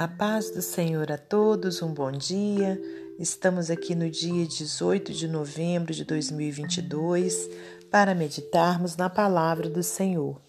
A paz do Senhor a todos, um bom dia. Estamos aqui no dia 18 de novembro de 2022 para meditarmos na palavra do Senhor.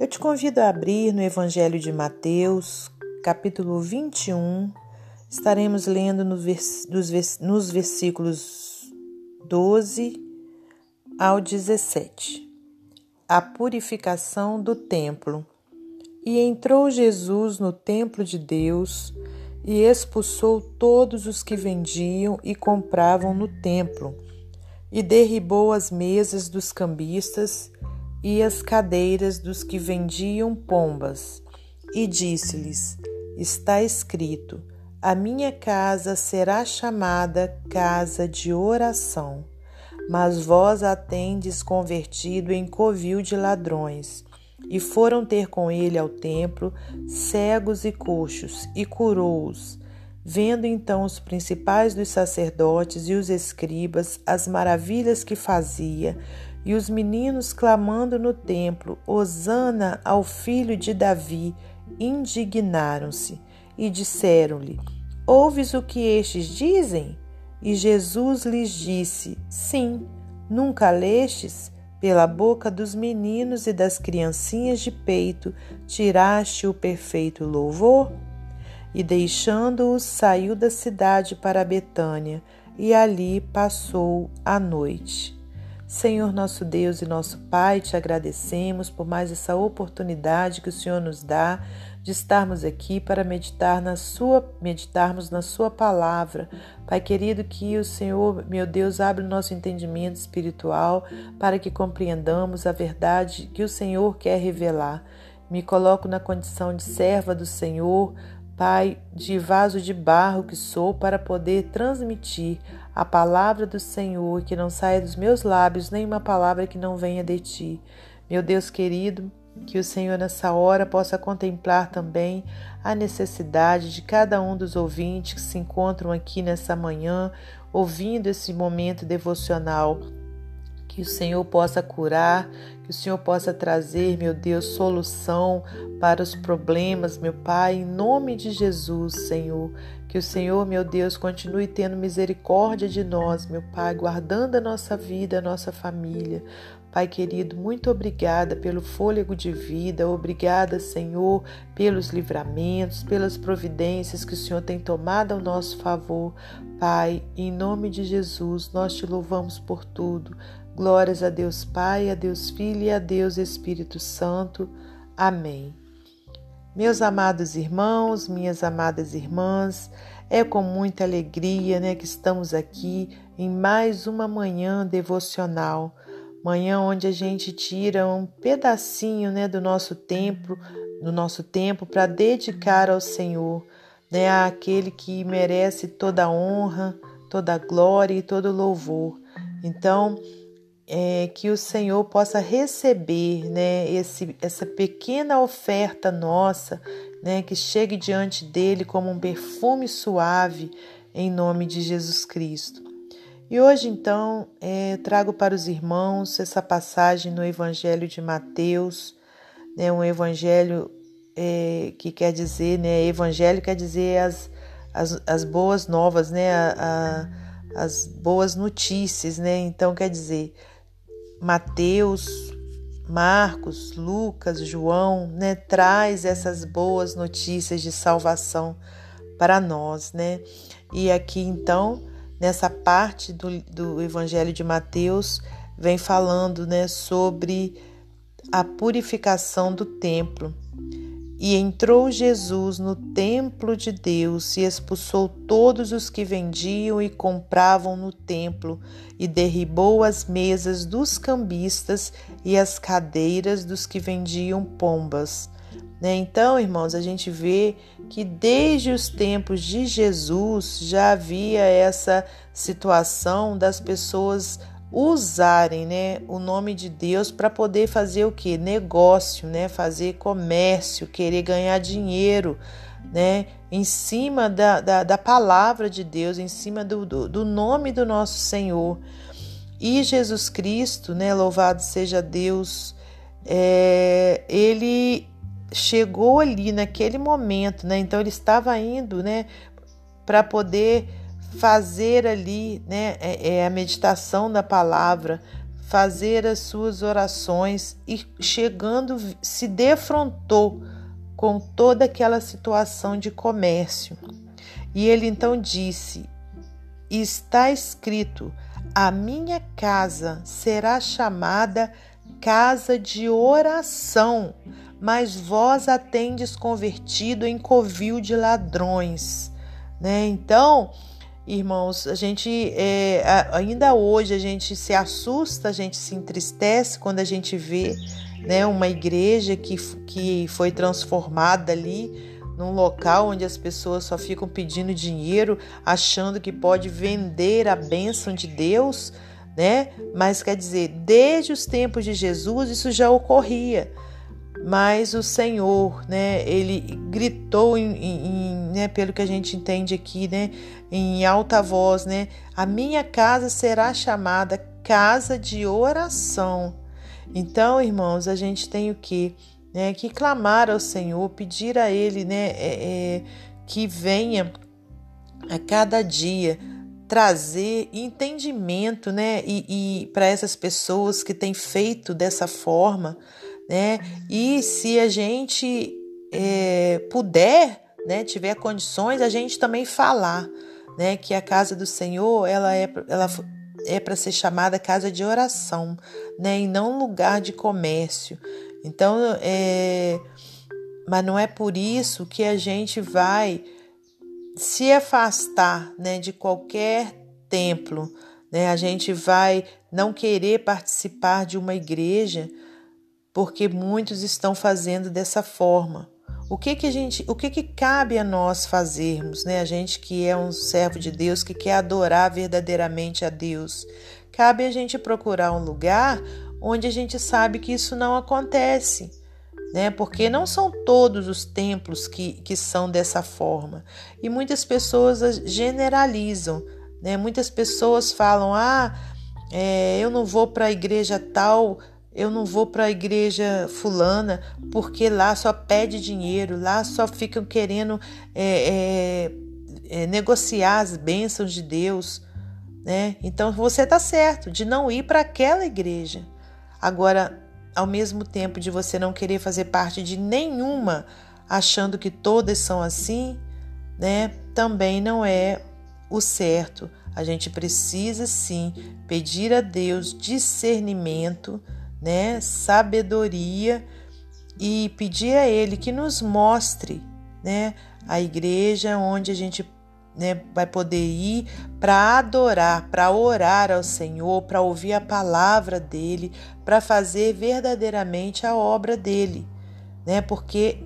Eu te convido a abrir no Evangelho de Mateus, capítulo 21. Estaremos lendo no vers nos versículos 12 ao 17. A purificação do templo. E entrou Jesus no templo de Deus e expulsou todos os que vendiam e compravam no templo, e derribou as mesas dos cambistas e as cadeiras dos que vendiam pombas, e disse-lhes: Está escrito: A minha casa será chamada casa de oração, mas vós a tendes convertido em covil de ladrões. E foram ter com ele ao templo cegos e coxos, e curou-os. Vendo então os principais dos sacerdotes e os escribas as maravilhas que fazia, e os meninos clamando no templo, Hosana ao filho de Davi, indignaram-se e disseram-lhe: Ouves o que estes dizem? E Jesus lhes disse: Sim, nunca lestes? Pela boca dos meninos e das criancinhas de peito tiraste o perfeito louvor? E deixando-os, saiu da cidade para Betânia, e ali passou a noite. Senhor nosso Deus e nosso Pai, te agradecemos por mais essa oportunidade que o Senhor nos dá de estarmos aqui para meditar na sua, meditarmos na sua palavra. Pai querido, que o Senhor, meu Deus, abra o nosso entendimento espiritual para que compreendamos a verdade que o Senhor quer revelar. Me coloco na condição de serva do Senhor, Pai, de vaso de barro que sou para poder transmitir a palavra do Senhor, que não saia dos meus lábios nenhuma palavra que não venha de ti. Meu Deus querido, que o Senhor, nessa hora, possa contemplar também a necessidade de cada um dos ouvintes que se encontram aqui nessa manhã, ouvindo esse momento devocional. Que o Senhor possa curar, que o Senhor possa trazer, meu Deus, solução para os problemas, meu Pai, em nome de Jesus, Senhor. Que o Senhor, meu Deus, continue tendo misericórdia de nós, meu Pai, guardando a nossa vida, a nossa família. Pai querido, muito obrigada pelo fôlego de vida, obrigada, Senhor, pelos livramentos, pelas providências que o Senhor tem tomado ao nosso favor. Pai, em nome de Jesus, nós te louvamos por tudo. Glórias a Deus Pai, a Deus Filho e a Deus Espírito Santo. Amém. Meus amados irmãos, minhas amadas irmãs, é com muita alegria né, que estamos aqui em mais uma manhã devocional manhã onde a gente tira um pedacinho, né, do nosso tempo, do nosso tempo para dedicar ao Senhor, né, àquele que merece toda a honra, toda a glória e todo o louvor. Então, é, que o Senhor possa receber, né, esse, essa pequena oferta nossa, né, que chegue diante dele como um perfume suave, em nome de Jesus Cristo. E hoje, então, é, trago para os irmãos essa passagem no Evangelho de Mateus, né, um evangelho é, que quer dizer, né, evangelho quer dizer as, as, as boas novas, né, a, a, as boas notícias, né, então quer dizer, Mateus, Marcos, Lucas, João, né, traz essas boas notícias de salvação para nós, né, e aqui então nessa parte do, do Evangelho de Mateus, vem falando né, sobre a purificação do templo. E entrou Jesus no templo de Deus e expulsou todos os que vendiam e compravam no templo, e derribou as mesas dos cambistas e as cadeiras dos que vendiam pombas. Né? Então, irmãos, a gente vê que desde os tempos de Jesus já havia essa situação das pessoas usarem né, o nome de Deus para poder fazer o que? Negócio, né? fazer comércio, querer ganhar dinheiro. Né, em cima da, da, da palavra de Deus, em cima do, do, do nome do nosso Senhor. E Jesus Cristo, né, louvado seja Deus, é, ele chegou ali naquele momento, né? Então ele estava indo, né, para poder fazer ali, né, é, é, a meditação da palavra, fazer as suas orações e chegando se defrontou com toda aquela situação de comércio. E ele então disse: Está escrito: A minha casa será chamada casa de oração, mas vós a tendes convertido em covil de ladrões. Né? Então, irmãos, a gente é, ainda hoje a gente se assusta, a gente se entristece quando a gente vê né, uma igreja que, que foi transformada ali num local onde as pessoas só ficam pedindo dinheiro, achando que pode vender a bênção de Deus, né? Mas quer dizer, desde os tempos de Jesus isso já ocorria. Mas o Senhor, né, ele gritou em, em, né, pelo que a gente entende aqui, né, em alta voz, né, a minha casa será chamada casa de oração. Então, irmãos, a gente tem o que, né, que clamar ao Senhor, pedir a Ele, né, é, é, que venha a cada dia trazer entendimento, né, e, e para essas pessoas que têm feito dessa forma, né, e se a gente é, puder, né, tiver condições, a gente também falar, né, que a casa do Senhor ela é, ela é para ser chamada casa de oração, né, e não lugar de comércio. Então, é, mas não é por isso que a gente vai se afastar né, de qualquer templo, né, a gente vai não querer participar de uma igreja porque muitos estão fazendo dessa forma. O que que a gente, o que que cabe a nós fazermos, né? A gente que é um servo de Deus, que quer adorar verdadeiramente a Deus, cabe a gente procurar um lugar onde a gente sabe que isso não acontece né? Porque não são todos os templos que, que são dessa forma. E muitas pessoas generalizam, né? Muitas pessoas falam: ah, é, eu não vou para a igreja tal, eu não vou para a igreja fulana, porque lá só pede dinheiro, lá só ficam querendo é, é, é negociar as bênçãos de Deus. Né? Então você está certo de não ir para aquela igreja. Agora, ao mesmo tempo de você não querer fazer parte de nenhuma, achando que todas são assim, né? Também não é o certo. A gente precisa sim pedir a Deus discernimento, né? Sabedoria e pedir a ele que nos mostre, né, a igreja onde a gente né, vai poder ir para adorar, para orar ao Senhor, para ouvir a palavra dele, para fazer verdadeiramente a obra dele, né? Porque,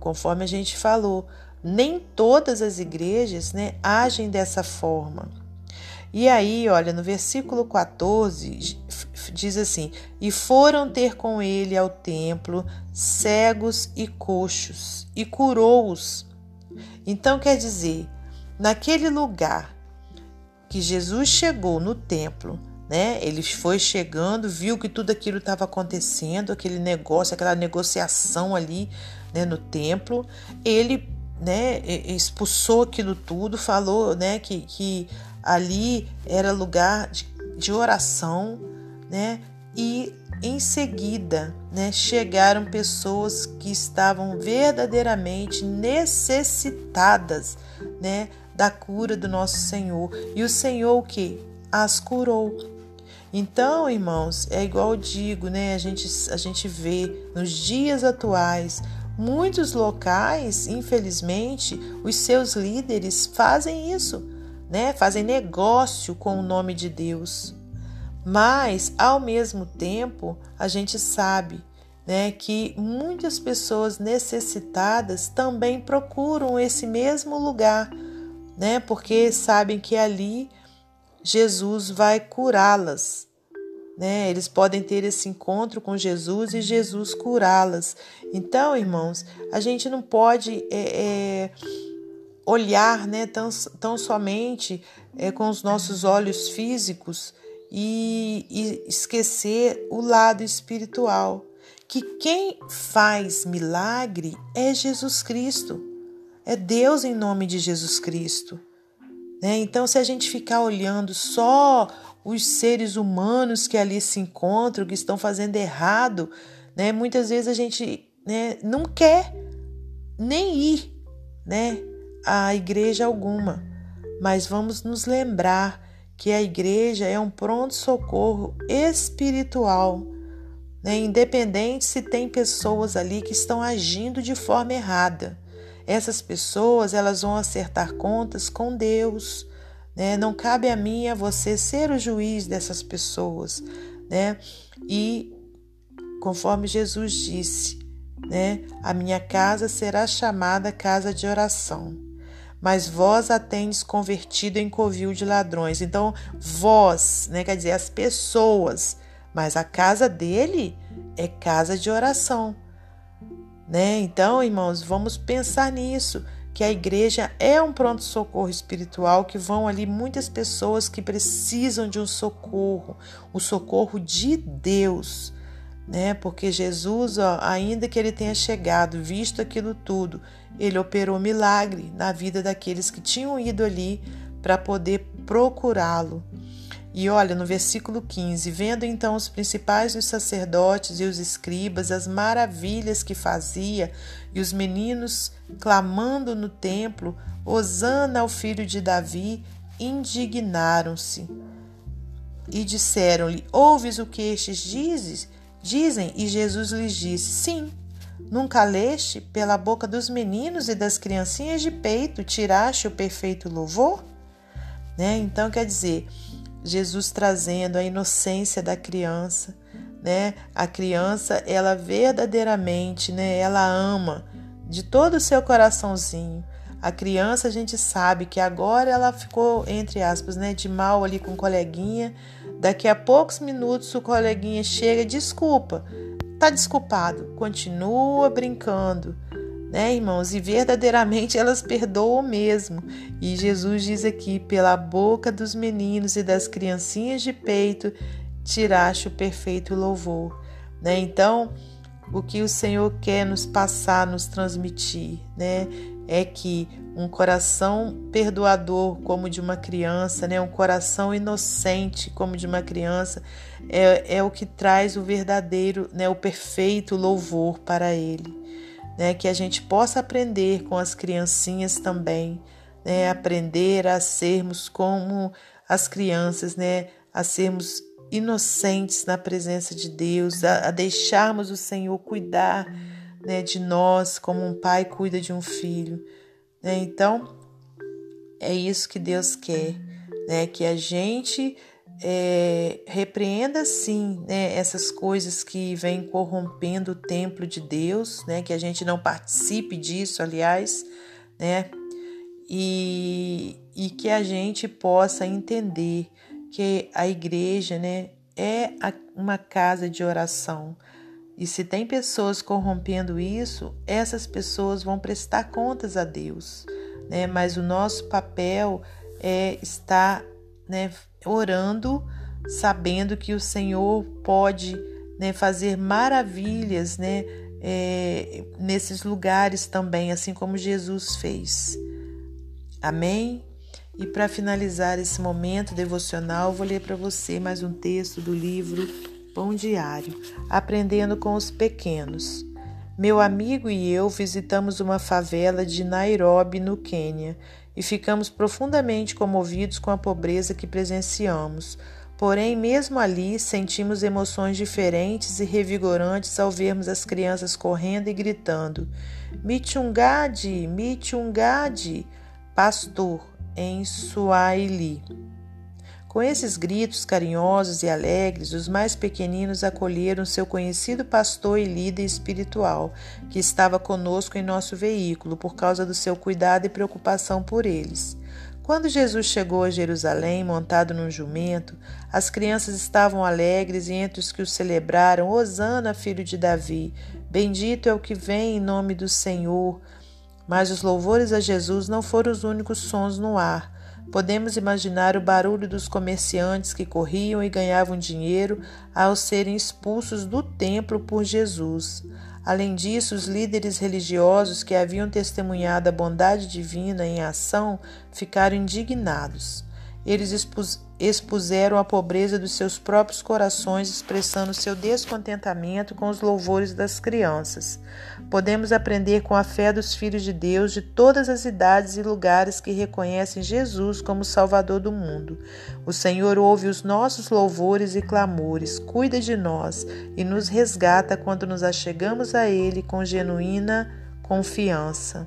conforme a gente falou, nem todas as igrejas né, agem dessa forma. E aí, olha, no versículo 14 diz assim: E foram ter com ele ao templo cegos e coxos, e curou-os. Então quer dizer, Naquele lugar que Jesus chegou no templo, né? Ele foi chegando, viu que tudo aquilo estava acontecendo, aquele negócio, aquela negociação ali, né, no templo. Ele, né, expulsou aquilo tudo, falou, né, que, que ali era lugar de, de oração, né? E em seguida, né, chegaram pessoas que estavam verdadeiramente necessitadas, né, da cura do nosso Senhor. E o Senhor o que? As curou. Então, irmãos, é igual eu digo, né? A gente, a gente vê nos dias atuais muitos locais, infelizmente, os seus líderes fazem isso, né? Fazem negócio com o nome de Deus. Mas, ao mesmo tempo, a gente sabe né, que muitas pessoas necessitadas também procuram esse mesmo lugar né? Porque sabem que ali Jesus vai curá-las, né? Eles podem ter esse encontro com Jesus e Jesus curá-las. Então, irmãos, a gente não pode é, é, olhar, né, tão, tão somente é, com os nossos olhos físicos e, e esquecer o lado espiritual. que quem faz milagre é Jesus Cristo, é Deus em nome de Jesus Cristo. Né? Então, se a gente ficar olhando só os seres humanos que ali se encontram, que estão fazendo errado, né? muitas vezes a gente né, não quer nem ir né, à igreja alguma, mas vamos nos lembrar que a igreja é um pronto-socorro espiritual, né, independente se tem pessoas ali que estão agindo de forma errada. Essas pessoas elas vão acertar contas com Deus. Né? Não cabe a mim e a você ser o juiz dessas pessoas. Né? E conforme Jesus disse, né? A minha casa será chamada casa de oração. Mas vós a tendes convertido em covil de ladrões. Então, vós, né, quer dizer, as pessoas, mas a casa dele é casa de oração. Né? Então, irmãos, vamos pensar nisso, que a igreja é um pronto-socorro espiritual, que vão ali muitas pessoas que precisam de um socorro, o socorro de Deus né? Porque Jesus, ó, ainda que ele tenha chegado, visto aquilo tudo, ele operou milagre na vida daqueles que tinham ido ali para poder procurá-lo. E olha, no versículo 15: Vendo então os principais dos sacerdotes e os escribas as maravilhas que fazia, e os meninos clamando no templo, Hosana ao filho de Davi, indignaram-se. E disseram-lhe: Ouves o que estes dizes? Dizem, e Jesus lhes disse: Sim, nunca leste pela boca dos meninos e das criancinhas de peito tiraste o perfeito louvor? Né? Então, quer dizer, Jesus trazendo a inocência da criança, né? A criança, ela verdadeiramente, né? Ela ama de todo o seu coraçãozinho. A criança, a gente sabe que agora ela ficou, entre aspas, né, de mal ali com o coleguinha, Daqui a poucos minutos o coleguinha chega, desculpa, tá desculpado, continua brincando, né, irmãos? E verdadeiramente elas perdoam mesmo. E Jesus diz aqui: pela boca dos meninos e das criancinhas de peito, tiraste o perfeito louvor, né? Então, o que o Senhor quer nos passar, nos transmitir, né? É que um coração perdoador como de uma criança, né? um coração inocente como de uma criança, é, é o que traz o verdadeiro, né? o perfeito louvor para Ele. Né? Que a gente possa aprender com as criancinhas também, né? aprender a sermos como as crianças, né? a sermos inocentes na presença de Deus, a, a deixarmos o Senhor cuidar né, de nós como um pai cuida de um filho. Né? Então, é isso que Deus quer, né? que a gente é, repreenda sim né, essas coisas que vêm corrompendo o templo de Deus, né, que a gente não participe disso, aliás, né, e, e que a gente possa entender que a igreja né, é uma casa de oração. E se tem pessoas corrompendo isso, essas pessoas vão prestar contas a Deus. Né? Mas o nosso papel é estar né, orando, sabendo que o Senhor pode né, fazer maravilhas né, é, nesses lugares também, assim como Jesus fez. Amém? E para finalizar esse momento devocional, vou ler para você mais um texto do livro Pão Diário, Aprendendo com os Pequenos. Meu amigo e eu visitamos uma favela de Nairobi, no Quênia, e ficamos profundamente comovidos com a pobreza que presenciamos. Porém, mesmo ali, sentimos emoções diferentes e revigorantes ao vermos as crianças correndo e gritando: Michungadi, Michungadi, pastor, em Swahili. Com esses gritos carinhosos e alegres, os mais pequeninos acolheram seu conhecido pastor e líder espiritual, que estava conosco em nosso veículo por causa do seu cuidado e preocupação por eles. Quando Jesus chegou a Jerusalém montado num jumento, as crianças estavam alegres e entre os que o celebraram, Hosana, filho de Davi, bendito é o que vem em nome do Senhor. Mas os louvores a Jesus não foram os únicos sons no ar. Podemos imaginar o barulho dos comerciantes que corriam e ganhavam dinheiro ao serem expulsos do templo por Jesus. Além disso, os líderes religiosos que haviam testemunhado a bondade divina em ação ficaram indignados. Eles expuseram a pobreza dos seus próprios corações, expressando seu descontentamento com os louvores das crianças. Podemos aprender com a fé dos filhos de Deus de todas as idades e lugares que reconhecem Jesus como Salvador do mundo. O Senhor ouve os nossos louvores e clamores, cuida de nós e nos resgata quando nos achegamos a Ele com genuína confiança.